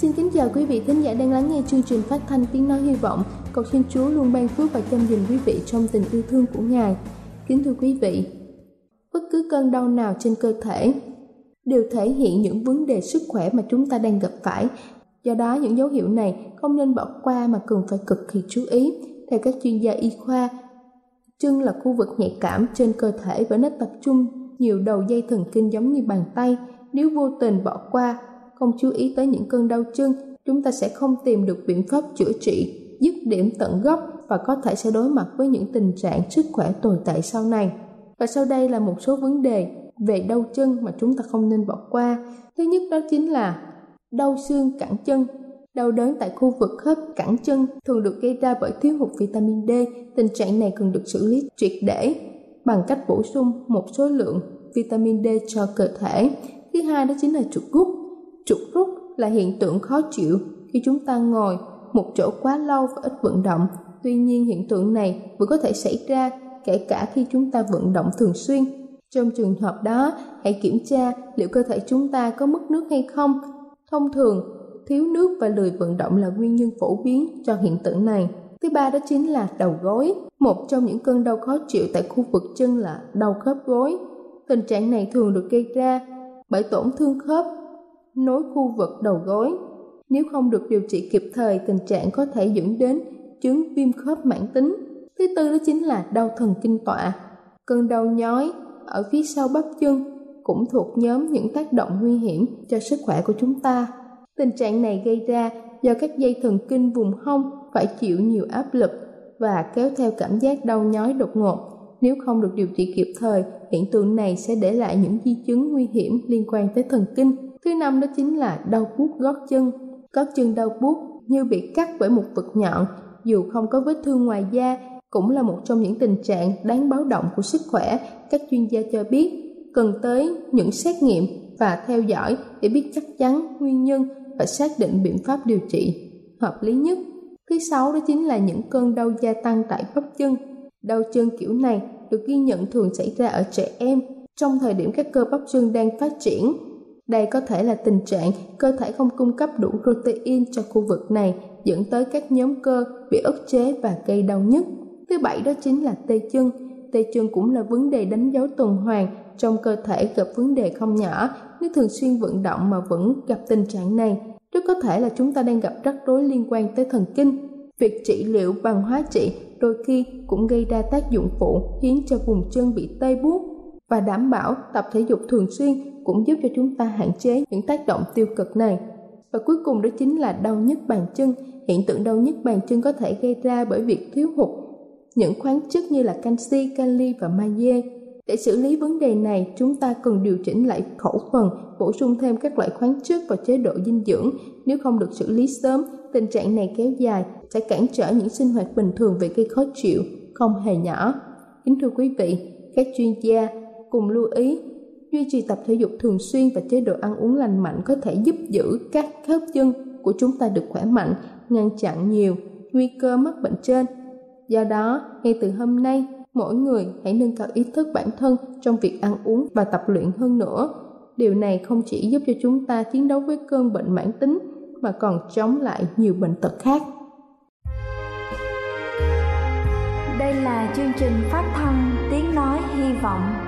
Xin kính chào quý vị thính giả đang lắng nghe chương trình phát thanh tiếng nói hy vọng. Cầu xin Chúa luôn ban phước và chăm gìn quý vị trong tình yêu thương của Ngài. Kính thưa quý vị, bất cứ cơn đau nào trên cơ thể đều thể hiện những vấn đề sức khỏe mà chúng ta đang gặp phải. Do đó những dấu hiệu này không nên bỏ qua mà cần phải cực kỳ chú ý. Theo các chuyên gia y khoa, chân là khu vực nhạy cảm trên cơ thể và nó tập trung nhiều đầu dây thần kinh giống như bàn tay. Nếu vô tình bỏ qua không chú ý tới những cơn đau chân, chúng ta sẽ không tìm được biện pháp chữa trị, dứt điểm tận gốc và có thể sẽ đối mặt với những tình trạng sức khỏe tồi tệ sau này. Và sau đây là một số vấn đề về đau chân mà chúng ta không nên bỏ qua. Thứ nhất đó chính là đau xương cẳng chân. Đau đớn tại khu vực khớp cẳng chân thường được gây ra bởi thiếu hụt vitamin D. Tình trạng này cần được xử lý triệt để bằng cách bổ sung một số lượng vitamin D cho cơ thể. Thứ hai đó chính là trục gút Trục rút là hiện tượng khó chịu khi chúng ta ngồi một chỗ quá lâu và ít vận động. Tuy nhiên hiện tượng này vẫn có thể xảy ra kể cả khi chúng ta vận động thường xuyên. Trong trường hợp đó, hãy kiểm tra liệu cơ thể chúng ta có mất nước hay không. Thông thường, thiếu nước và lười vận động là nguyên nhân phổ biến cho hiện tượng này. Thứ ba đó chính là đầu gối. Một trong những cơn đau khó chịu tại khu vực chân là đau khớp gối. Tình trạng này thường được gây ra bởi tổn thương khớp nối khu vực đầu gối. Nếu không được điều trị kịp thời, tình trạng có thể dẫn đến chứng viêm khớp mãn tính. Thứ tư đó chính là đau thần kinh tọa. Cơn đau nhói ở phía sau bắp chân cũng thuộc nhóm những tác động nguy hiểm cho sức khỏe của chúng ta. Tình trạng này gây ra do các dây thần kinh vùng hông phải chịu nhiều áp lực và kéo theo cảm giác đau nhói đột ngột. Nếu không được điều trị kịp thời, hiện tượng này sẽ để lại những di chứng nguy hiểm liên quan tới thần kinh Thứ năm đó chính là đau buốt gót chân. Gót chân đau buốt như bị cắt bởi một vật nhọn, dù không có vết thương ngoài da, cũng là một trong những tình trạng đáng báo động của sức khỏe. Các chuyên gia cho biết cần tới những xét nghiệm và theo dõi để biết chắc chắn nguyên nhân và xác định biện pháp điều trị hợp lý nhất. Thứ sáu đó chính là những cơn đau gia tăng tại bắp chân. Đau chân kiểu này được ghi nhận thường xảy ra ở trẻ em trong thời điểm các cơ bắp chân đang phát triển đây có thể là tình trạng cơ thể không cung cấp đủ protein cho khu vực này, dẫn tới các nhóm cơ bị ức chế và gây đau nhức. Thứ bảy đó chính là tê chân. Tê chân cũng là vấn đề đánh dấu tuần hoàn trong cơ thể gặp vấn đề không nhỏ nếu thường xuyên vận động mà vẫn gặp tình trạng này. Rất có thể là chúng ta đang gặp rắc rối liên quan tới thần kinh. Việc trị liệu bằng hóa trị đôi khi cũng gây ra tác dụng phụ, khiến cho vùng chân bị tê buốt và đảm bảo tập thể dục thường xuyên cũng giúp cho chúng ta hạn chế những tác động tiêu cực này. Và cuối cùng đó chính là đau nhức bàn chân. Hiện tượng đau nhức bàn chân có thể gây ra bởi việc thiếu hụt những khoáng chất như là canxi, kali và magie. Để xử lý vấn đề này, chúng ta cần điều chỉnh lại khẩu phần, bổ sung thêm các loại khoáng chất và chế độ dinh dưỡng. Nếu không được xử lý sớm, tình trạng này kéo dài sẽ cản trở những sinh hoạt bình thường về gây khó chịu, không hề nhỏ. Kính thưa quý vị, các chuyên gia cùng lưu ý duy trì tập thể dục thường xuyên và chế độ ăn uống lành mạnh có thể giúp giữ các khớp chân của chúng ta được khỏe mạnh, ngăn chặn nhiều nguy cơ mắc bệnh trên. Do đó, ngay từ hôm nay, mỗi người hãy nâng cao ý thức bản thân trong việc ăn uống và tập luyện hơn nữa. Điều này không chỉ giúp cho chúng ta chiến đấu với cơn bệnh mãn tính mà còn chống lại nhiều bệnh tật khác. Đây là chương trình phát thanh Tiếng Nói Hy Vọng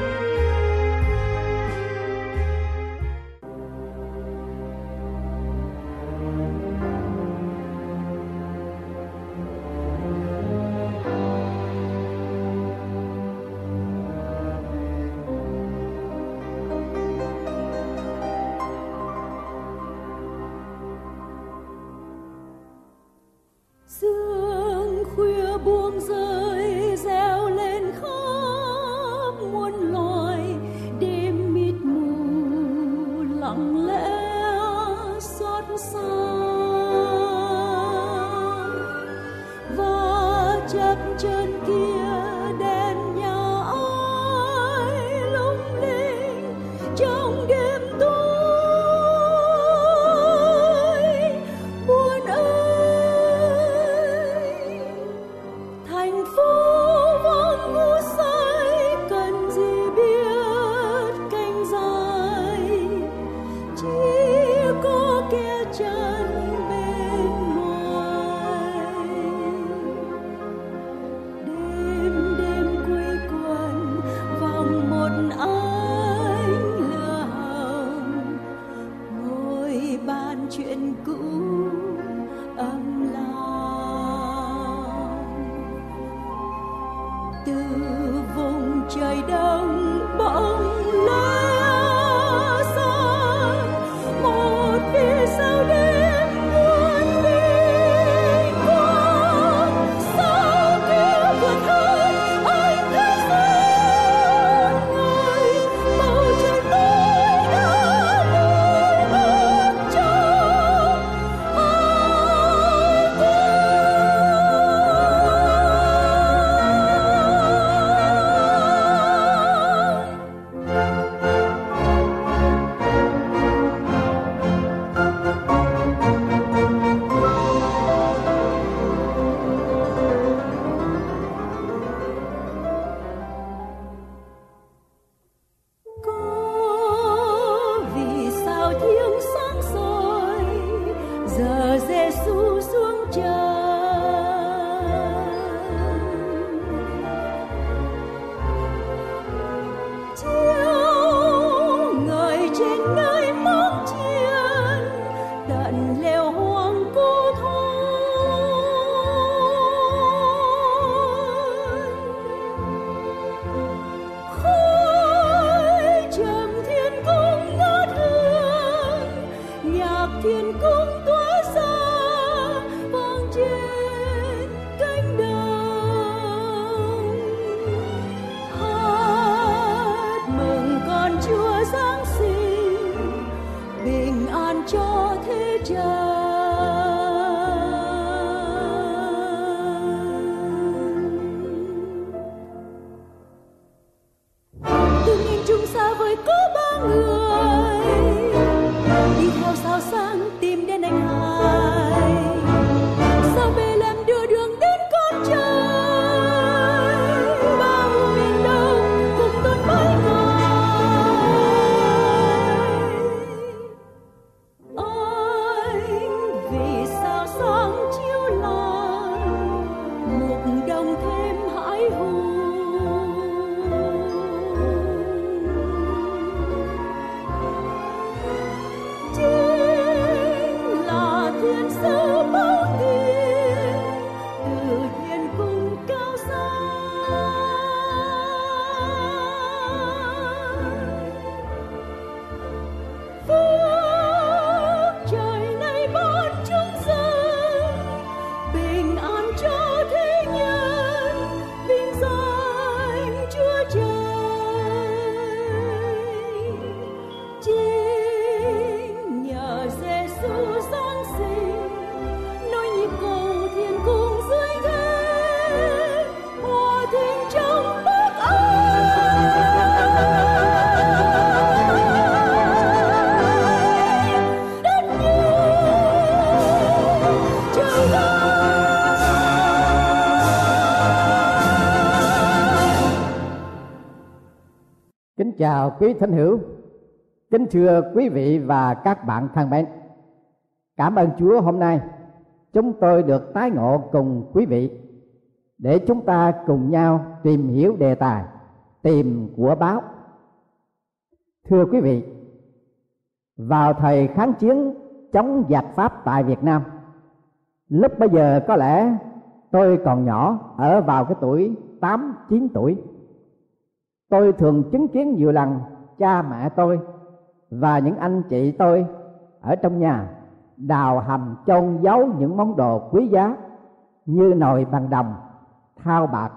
Chào quý thính hữu. Kính thưa quý vị và các bạn thân mến, cảm ơn chúa hôm nay chúng tôi được tái ngộ cùng quý vị để chúng ta cùng nhau tìm hiểu đề tài, tìm của báo. Thưa quý vị, vào thời kháng chiến chống giặc pháp tại việt nam, lúc bây giờ có lẽ tôi còn nhỏ, ở vào cái tuổi tám, chín tuổi tôi thường chứng kiến nhiều lần cha mẹ tôi và những anh chị tôi ở trong nhà đào hầm chôn giấu những món đồ quý giá như nồi bằng đồng, thao bạc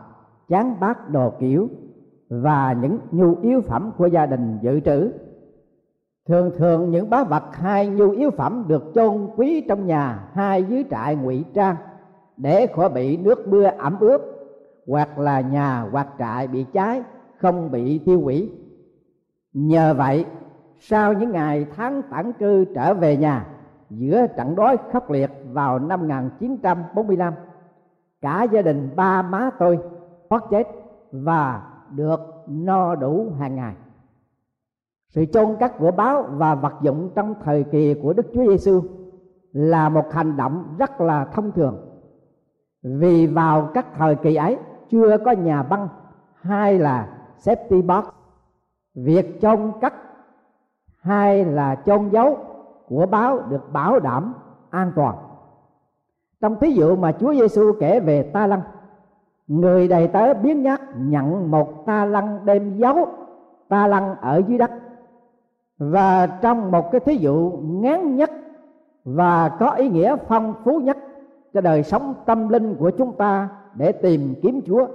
chán bát đồ kiểu và những nhu yếu phẩm của gia đình dự trữ. Thường thường những bá vật hay nhu yếu phẩm được chôn quý trong nhà hay dưới trại ngụy trang để khỏi bị nước mưa ẩm ướt hoặc là nhà hoặc trại bị cháy không bị tiêu hủy. Nhờ vậy, sau những ngày tháng tản cư trở về nhà, giữa trận đói khốc liệt vào năm 1945 cả gia đình ba má tôi thoát chết và được no đủ hàng ngày. Sự chôn cất của báo và vật dụng trong thời kỳ của Đức Chúa Giêsu là một hành động rất là thông thường. Vì vào các thời kỳ ấy, chưa có nhà băng, hay là safety box. Việc chôn cất hay là chôn giấu của báo được bảo đảm an toàn. Trong thí dụ mà Chúa Giêsu kể về ta lăng, người đầy tớ biến nhắc nhận một ta lăng đem giấu ta lăng ở dưới đất. Và trong một cái thí dụ ngắn nhất và có ý nghĩa phong phú nhất cho đời sống tâm linh của chúng ta để tìm kiếm Chúa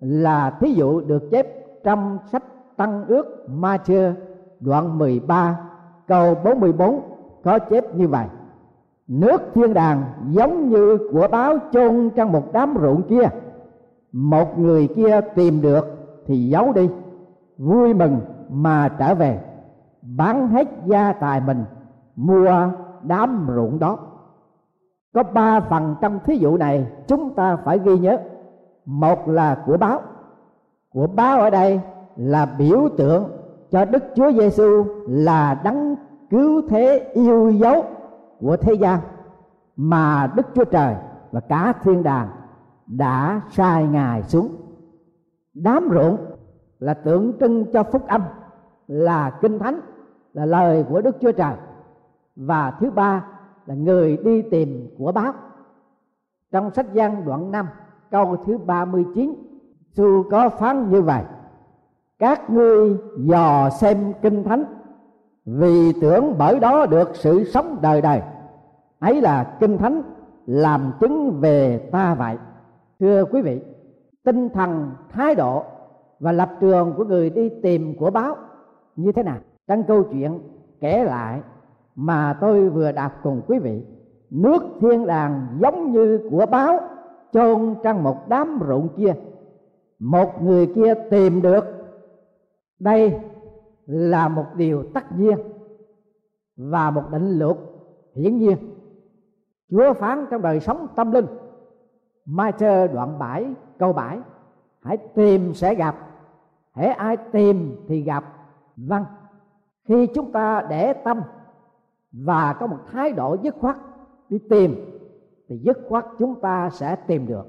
là thí dụ được chép trong sách Tăng ước Ma-chơ đoạn 13 câu 44 có chép như vậy. Nước thiên đàng giống như của báo chôn trong một đám ruộng kia. Một người kia tìm được thì giấu đi. Vui mừng mà trở về. Bán hết gia tài mình, mua đám ruộng đó. Có ba phần trong thí dụ này chúng ta phải ghi nhớ. Một là của báo của báo ở đây là biểu tượng cho Đức Chúa Giêsu là đấng cứu thế yêu dấu của thế gian mà Đức Chúa Trời và cả thiên đàng đã sai ngài xuống. Đám ruộng là tượng trưng cho phúc âm, là kinh thánh, là lời của Đức Chúa Trời. Và thứ ba là người đi tìm của báo. Trong sách Giăng đoạn 5 câu thứ 39 Sư có phán như vậy Các ngươi dò xem kinh thánh Vì tưởng bởi đó được sự sống đời đời. Ấy là kinh thánh làm chứng về ta vậy. Thưa quý vị Tinh thần, thái độ và lập trường của người đi tìm của báo như thế nào? Trong câu chuyện kể lại mà tôi vừa đọc cùng quý vị. Nước thiên đàng giống như của báo chôn trong một đám ruộng kia một người kia tìm được. Đây là một điều tất nhiên và một định luật hiển nhiên. Chúa phán trong đời sống tâm linh, Mai Chơ đoạn 7 câu 7 Hãy tìm sẽ gặp, hễ ai tìm thì gặp Vâng Khi chúng ta để tâm Và có một thái độ dứt khoát Đi tìm, Thì dứt khoát chúng ta sẽ tìm được.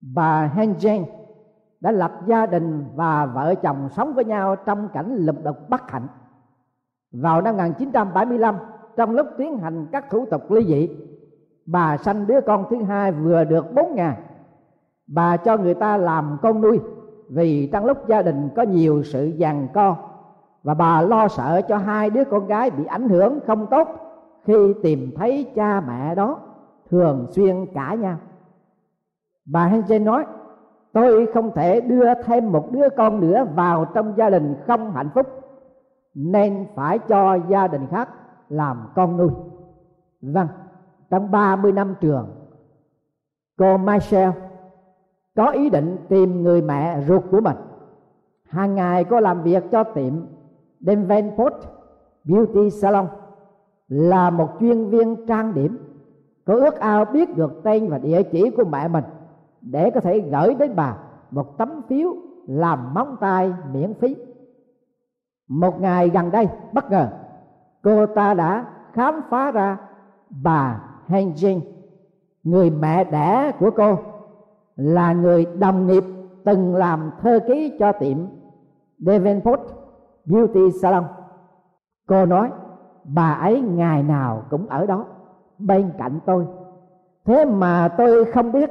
Bà Henjen đã lập gia đình và vợ chồng sống với nhau trong cảnh lục đục bất hạnh. Vào năm 1975, trong lúc tiến hành các thủ tục ly dị, bà sanh đứa con thứ hai vừa được 4 ngày. Bà cho người ta làm con nuôi vì trong lúc gia đình có nhiều sự giằng co và bà lo sợ cho hai đứa con gái bị ảnh hưởng không tốt khi tìm thấy cha mẹ đó thường xuyên cãi nhau. Bà Hansen nói tôi không thể đưa thêm một đứa con nữa vào trong gia đình không hạnh phúc. Nên phải cho gia đình khác làm con nuôi. Vâng trong 30 năm trường, cô Michelle có ý định tìm người mẹ ruột của mình. Hàng ngày cô làm việc cho tiệm Davenport Beauty Salon, là một chuyên viên trang điểm. Cô ước ao biết được tên và địa chỉ của mẹ mình để có thể gửi đến bà một tấm phiếu làm móng tay miễn phí. Một ngày gần đây bất ngờ cô ta đã khám phá ra bà Hengjin, người mẹ đẻ của cô là người đồng nghiệp từng làm thơ ký cho tiệm Davenport Beauty Salon. Cô nói bà ấy ngày nào cũng ở đó bên cạnh tôi. Thế mà tôi không biết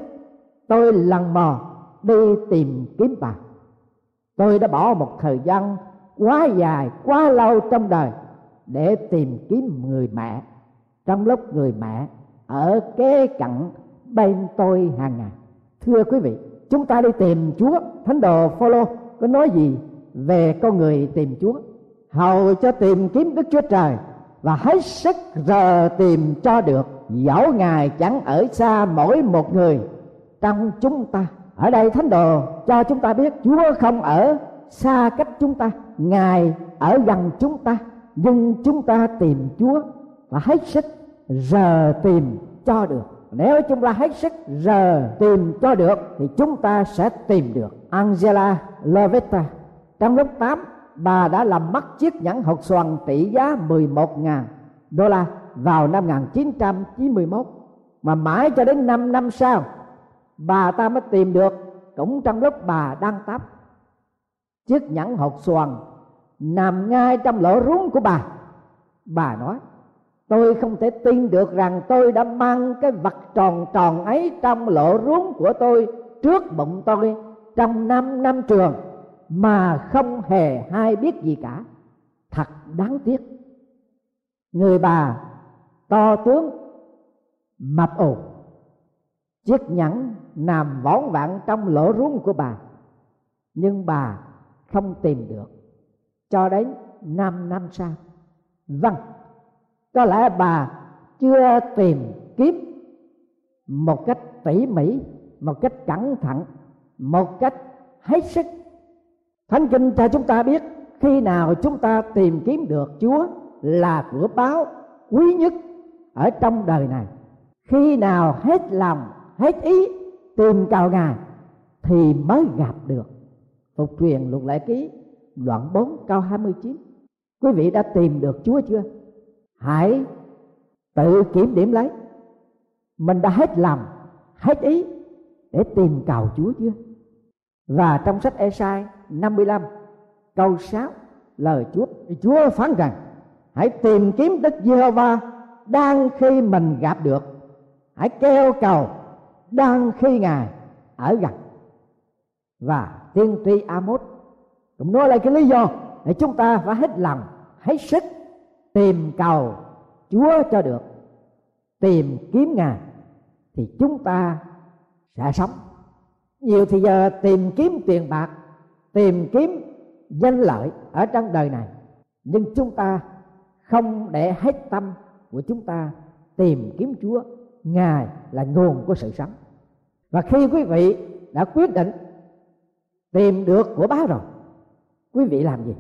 tôi lần mò đi tìm kiếm bà. Tôi đã bỏ một thời gian quá dài, quá lâu trong đời để tìm kiếm người mẹ. Trong lúc người mẹ ở kế cận bên tôi hàng ngày. Thưa quý vị, chúng ta đi tìm chúa. Thánh đồ phaolô có nói gì về con người tìm chúa? Hầu cho tìm kiếm đức chúa trời và hết sức giờ tìm cho được. Dẫu ngài chẳng ở xa mỗi một người trong chúng ta, ở đây thánh đồ, cho chúng ta biết chúa không ở xa cách chúng ta, ngài ở gần chúng ta. Nhưng chúng ta tìm chúa và hết sức giờ tìm cho được. Nếu chúng ta hết sức giờ tìm cho được, thì chúng ta sẽ tìm được. Angela Lovetta, trong lúc 8 bà đã làm mất chiếc nhẫn hột xoàn trị giá 11.000 đô la vào năm 1991 mà mãi cho đến 5 năm sau bà ta mới tìm được. Cũng trong lúc bà đang tắm, chiếc nhẫn hột xoàn nằm ngay trong lỗ rúng của bà. Bà nói, tôi không thể tin được rằng tôi đã mang cái vật tròn tròn ấy trong lỗ rúng của tôi trước bụng tôi trong năm năm trường, mà không hề hay biết gì cả. Thật đáng tiếc. Người bà to tướng mập ồn chiếc nhẫn nằm võn vặn trong lỗ rúng của bà. Nhưng bà không tìm được. Cho đến năm năm sau vâng có lẽ bà chưa tìm kiếm một cách tỉ mỉ, một cách cẩn thận, một cách hết sức. Thánh kinh cho chúng ta biết, khi nào chúng ta tìm kiếm được chúa là của báo quý nhất ở trong đời này. Khi nào hết lòng hết ý tìm cầu ngài thì mới gặp được. Phục truyền luật lệ ký, đoạn 4 câu 29 quý vị đã tìm được chúa chưa? Hãy tự kiểm điểm lấy. Mình đã hết lòng, hết ý để tìm cầu chúa chưa? Và trong sách Esai 55 câu 6 lời Chúa Chúa phán rằng, hãy tìm kiếm Đức Giê-hô-va đang khi mình gặp được. Hãy kêu cầu đang khi ngài ở gần. Và tiên tri Amos cũng nói lại cái lý do để chúng ta phải hết lòng, hết sức tìm cầu Chúa cho được. Tìm kiếm ngài thì chúng ta sẽ sống. Nhiều thì giờ tìm kiếm tiền bạc, tìm kiếm danh lợi ở trong đời này. Nhưng chúng ta không để hết tâm của chúng ta tìm kiếm Chúa. Ngài là nguồn của sự sống. Và khi quý vị đã quyết định tìm được của báo rồi, quý vị làm gì?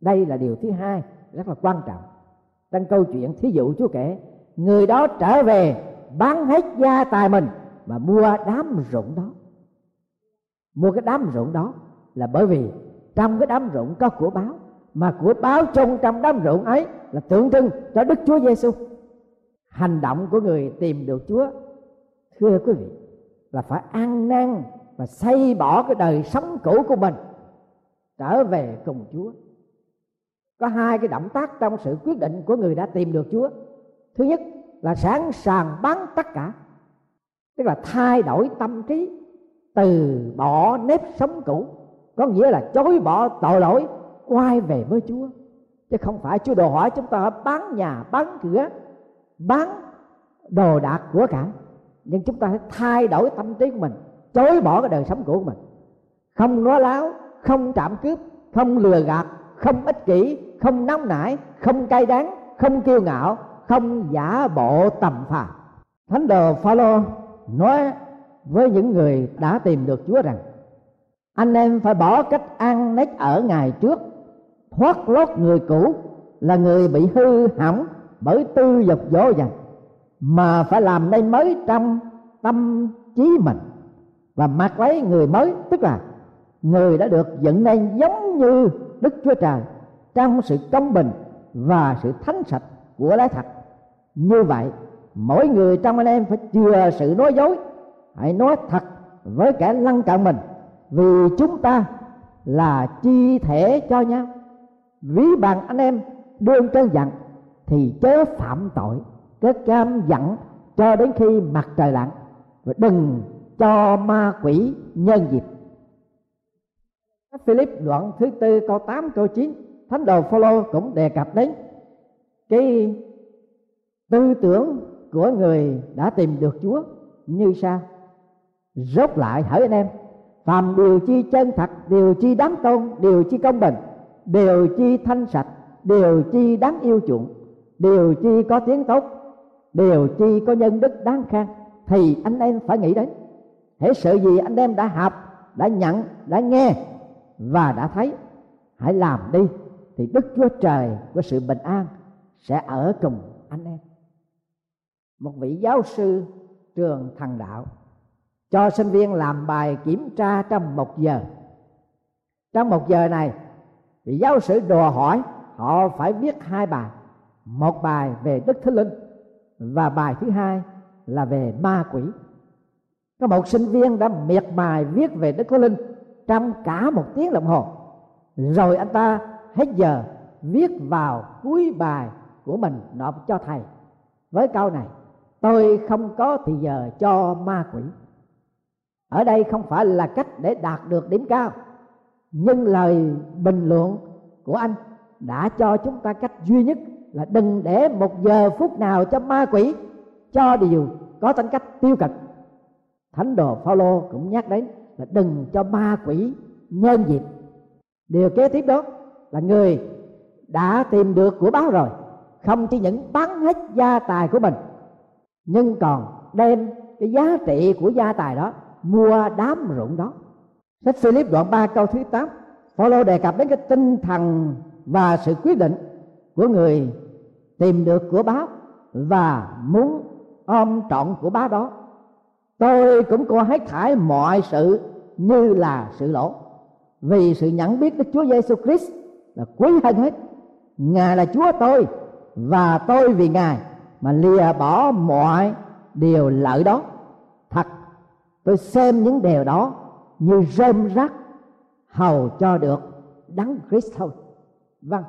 Đây là điều thứ hai rất là quan trọng trong câu chuyện thí dụ Chúa kể, người đó trở về bán hết gia tài mình mà mua đám ruộng đó. Mua cái đám ruộng đó là bởi vì trong cái đám ruộng có của báo mà của báo trong trong đám ruộng ấy là tượng trưng cho Đức Chúa Giêsu. Hành động của người tìm được Chúa thưa quý vị là phải ăn năn và xây bỏ cái đời sống cũ của mình trở về cùng Chúa. Có hai cái động tác trong sự quyết định của người đã tìm được Chúa. Thứ nhất là sẵn sàng bán tất cả, tức là thay đổi tâm trí từ bỏ nếp sống cũ có nghĩa là chối bỏ tội lỗi quay về với Chúa chứ không phải Chúa đồ hỏi chúng ta bán nhà bán cửa bán đồ đạc của cải nhưng chúng ta phải thay đổi tâm trí của mình, chối bỏ cái đời sống cũ của mình. Không nói láo, không trạm cướp, không lừa gạt, không ích kỷ, không nóng nảy, không cay đắng, không kiêu ngạo, không giả bộ tầm phàm thánh đồ phaolô nói với những người đã tìm được chúa rằng, anh em phải bỏ cách ăn nách ở ngày trước, thoát lót người cũ là người bị hư hỏng bởi tư dục dỗ dành, mà phải làm nên mới trong tâm trí mình. Và mặc lấy người mới, tức là người đã được dựng nên giống như đức chúa trời trong sự công bình và sự thánh sạch của lẽ thật. Như vậy, mỗi người trong anh em phải chừa sự nói dối. Hãy nói thật với kẻ lăng cận mình, vì chúng ta là chi thể cho nhau. Ví bằng anh em đương trên dặn thì chớ phạm tội kết cam dặn cho đến khi mặt trời lặn. Và đừng cho ma quỷ nhân dịp. Philip đoạn thứ tư câu 8 câu 9 Thánh đồ Phaolô cũng đề cập đến cái tư tưởng của người đã tìm được Chúa như sao rốt lại, hỡi anh em, phàm điều chi chân thật, điều chi đáng tôn, điều chi công bình, điều chi thanh sạch, điều chi đáng yêu chuộng điều chi có tiếng tốt, điều chi có nhân đức đáng khen, thì anh em phải nghĩ đến. Hễ sự gì anh em đã học đã nhận, đã nghe và đã thấy, hãy làm đi, thì đức chúa trời của sự bình an sẽ ở cùng anh em. Một vị giáo sư trường thần đạo cho sinh viên làm bài kiểm tra trong một giờ. Trong một giờ này, vị giáo sư đòi hỏi, họ phải viết hai bài một bài về đức thánh linh và bài thứ hai là về ma quỷ. Có một sinh viên đã miệt mài viết về đức thánh linh trong cả một tiếng đồng hồ. Rồi anh ta hết giờ viết vào cuối bài của mình nộp cho thầy. Với câu này, tôi không có thì giờ cho ma quỷ. Ở đây không phải là cách để đạt được điểm cao, nhưng lời bình luận của anh đã cho chúng ta cách duy nhất là đừng để một giờ phút nào cho ma quỷ cho điều có tính cách tiêu cực. Thánh đồ phaolô cũng nhắc đến là đừng cho ma quỷ nhân dịp điều kế tiếp đó là người đã tìm được của báo rồi, không chỉ những bán hết gia tài của mình, nhưng còn đem cái giá trị của gia tài đó mua đám ruộng đó. Sách Philip đoạn 3 câu thứ 8 Phaolô đề cập đến cái tinh thần và sự quyết định của người tìm được của báo và muốn ôm trọn của báo đó. Tôi cũng coi hết thải mọi sự như là sự lỗ. Vì sự nhận biết Đức Chúa Giêsu Christ là quý hơn hết. Ngài là Chúa tôi và tôi vì Ngài mà lìa bỏ mọi điều lợi đó. Thật, tôi xem những điều đó như rơm rác hầu cho được đấng Christ thôi. Vâng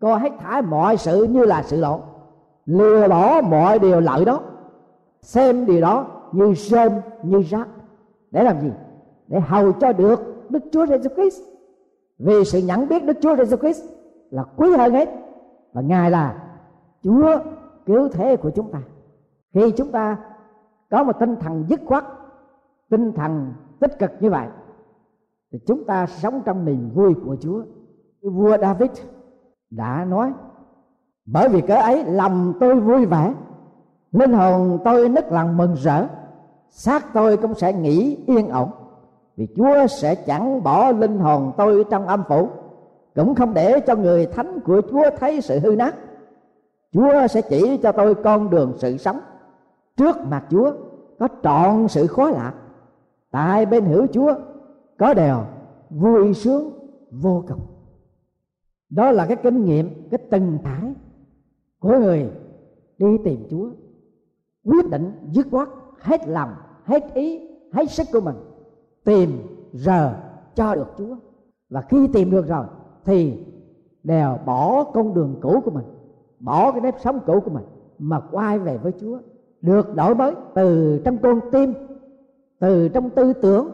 coi hết thải mọi sự như là sự lộ lừa bỏ mọi điều lợi đó. Xem điều đó như sơn như rác. Để làm gì? Để hầu cho được Đức Chúa Jesus Christ. Vì sự nhận biết Đức Chúa Jesus Christ là quý hơn hết. Và Ngài là Chúa cứu thế của chúng ta. Khi chúng ta có một tinh thần dứt khoát, tinh thần tích cực như vậy, thì chúng ta sống trong niềm vui của Chúa. Vua David đã nói, bởi vì cớ ấy, lòng tôi vui vẻ, linh hồn tôi nức lòng mừng rỡ, xác tôi cũng sẽ nghỉ yên ổn, vì Chúa sẽ chẳng bỏ linh hồn tôi trong âm phủ, cũng không để cho người thánh của Chúa thấy sự hư nát. Chúa sẽ chỉ cho tôi con đường sự sống. Trước mặt Chúa có trọn sự khó lạc tại bên hữu Chúa có đều vui sướng vô cùng đó là cái kinh nghiệm, cái từng trải của người đi tìm Chúa, quyết định dứt khoát hết lòng, hết ý, hết sức của mình tìm giờ cho được Chúa. Và khi tìm được rồi thì đều bỏ con đường cũ của mình, bỏ cái nếp sống cũ của mình mà quay về với Chúa. Được đổi mới từ trong con tim, từ trong tư tưởng,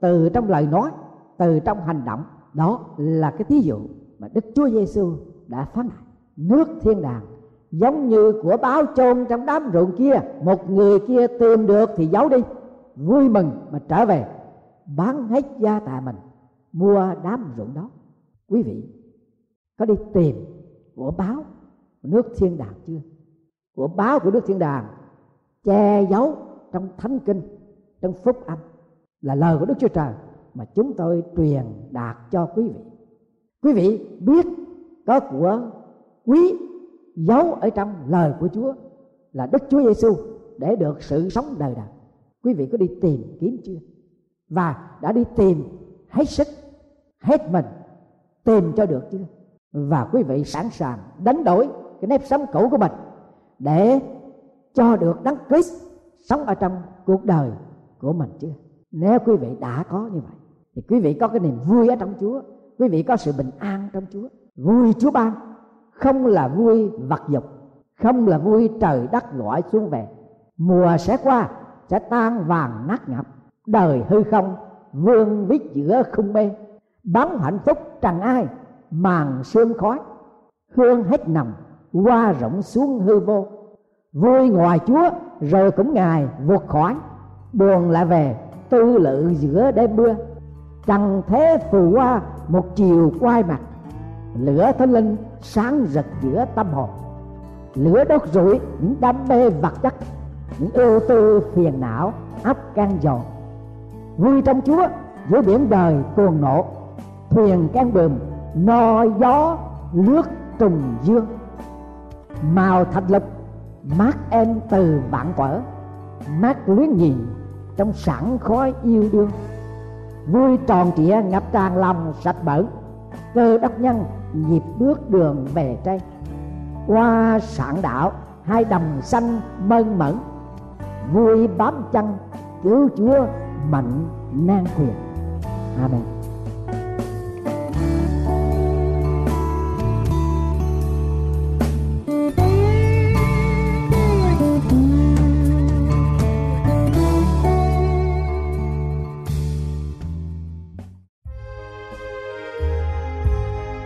từ trong lời nói, từ trong hành động. Đó là cái thí dụ mà Đức Chúa Giêsu đã phán lại nước thiên đàng. Giống như của báo chôn trong đám ruộng kia, một người kia tìm được thì giấu đi, vui mừng mà trở về, bán hết gia tài mình, mua đám ruộng đó. Quý vị, có đi tìm của báo nước thiên đàng chưa? Của báo của nước thiên đàng che giấu trong thánh kinh, trong phúc âm là lời của đức chúa trời mà chúng tôi truyền đạt cho quý vị quý vị biết có của quý giấu ở trong lời của chúa là đức chúa giêsu để được sự sống đời đời. Quý vị có đi tìm kiếm chưa? Và đã đi tìm hết sức, hết mình, tìm cho được chưa? Và quý vị sẵn sàng đánh đổi cái nếp sống cũ của mình để cho được đấng Christ sống ở trong cuộc đời của mình chưa? Nếu quý vị đã có như vậy, thì quý vị có cái niềm vui ở trong Chúa quý vị có sự bình an trong Chúa. Vui Chúa ban. Không là vui vật dục. Không là vui trời đất gọi xuống về. Mùa sẽ qua, sẽ tan vàng nát ngập. Đời hư không, vương biết giữa khung mê. Bắn hạnh phúc trần ai, màn sương khói. Hương hết nằm qua rộng xuống hư vô. Vui ngoài chúa, rồi cũng ngài vượt khỏi. Buồn lại về, tư lự giữa đêm mưa trần thế phù qua một chiều quay mặt lửa thánh linh sáng rực giữa tâm hồn. Lửa đốt rủi những đam mê vật chất những ưu tư phiền não áp can dồn. Vui trong chúa giữa biển đời cuồng nộ thuyền can bờm, no gió lướt trùng dương. Màu thạch lục mát em từ vạn vỡ, mát luyến nhìn trong sẵn khói yêu đương vui tròn trịa ngập tràn lòng sạch bẩn. Cơ đốc nhân nhịp bước đường về tây. Qua sạn đạo hai đồng xanh mơn mẫn vui bám chân, cứu chúa mạnh nan quyền. Amen.